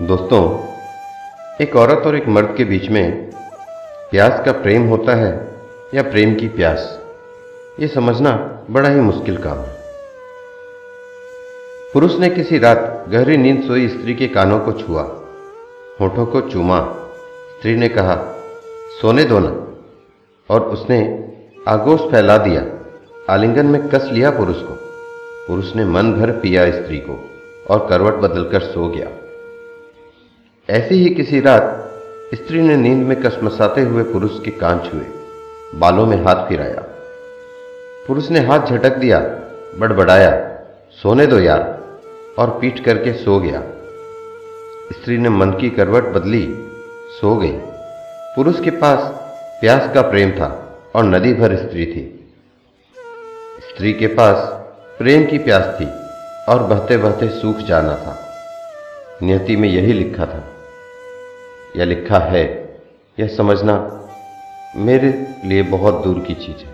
दोस्तों, एक औरत और एक मर्द के बीच में प्यास का प्रेम होता है या प्रेम की प्यास? ये समझना बड़ा ही मुश्किल काम है। पुरुष ने किसी रात गहरी नींद सोई स्त्री के कानों को छुआ, होठों को चूमा। स्त्री ने कहा, सोने दो ना। और उसने आगोश फैला दिया, आलिंगन में कस लिया पुरुष को। पुरुष ने मन भर पिया स्त्री को और करवट बदलकर सो गया। ऐसी ही किसी रात स्त्री ने नींद में कसमसाते हुए पुरुष के कान छुए, बालों में हाथ फिराया। पुरुष ने हाथ झटक दिया, बड़बड़ाया, सोने दो यार, और पीट करके सो गया। स्त्री ने मन की करवट बदली, सो गई। पुरुष के पास प्यास का प्रेम था और नदी भर स्त्री थी। स्त्री के पास प्रेम की प्यास थी और बहते बहते सूख जाना था। नियति में यही लिखा था या लिखा है यह समझना मेरे लिए बहुत दूर की चीज़ है।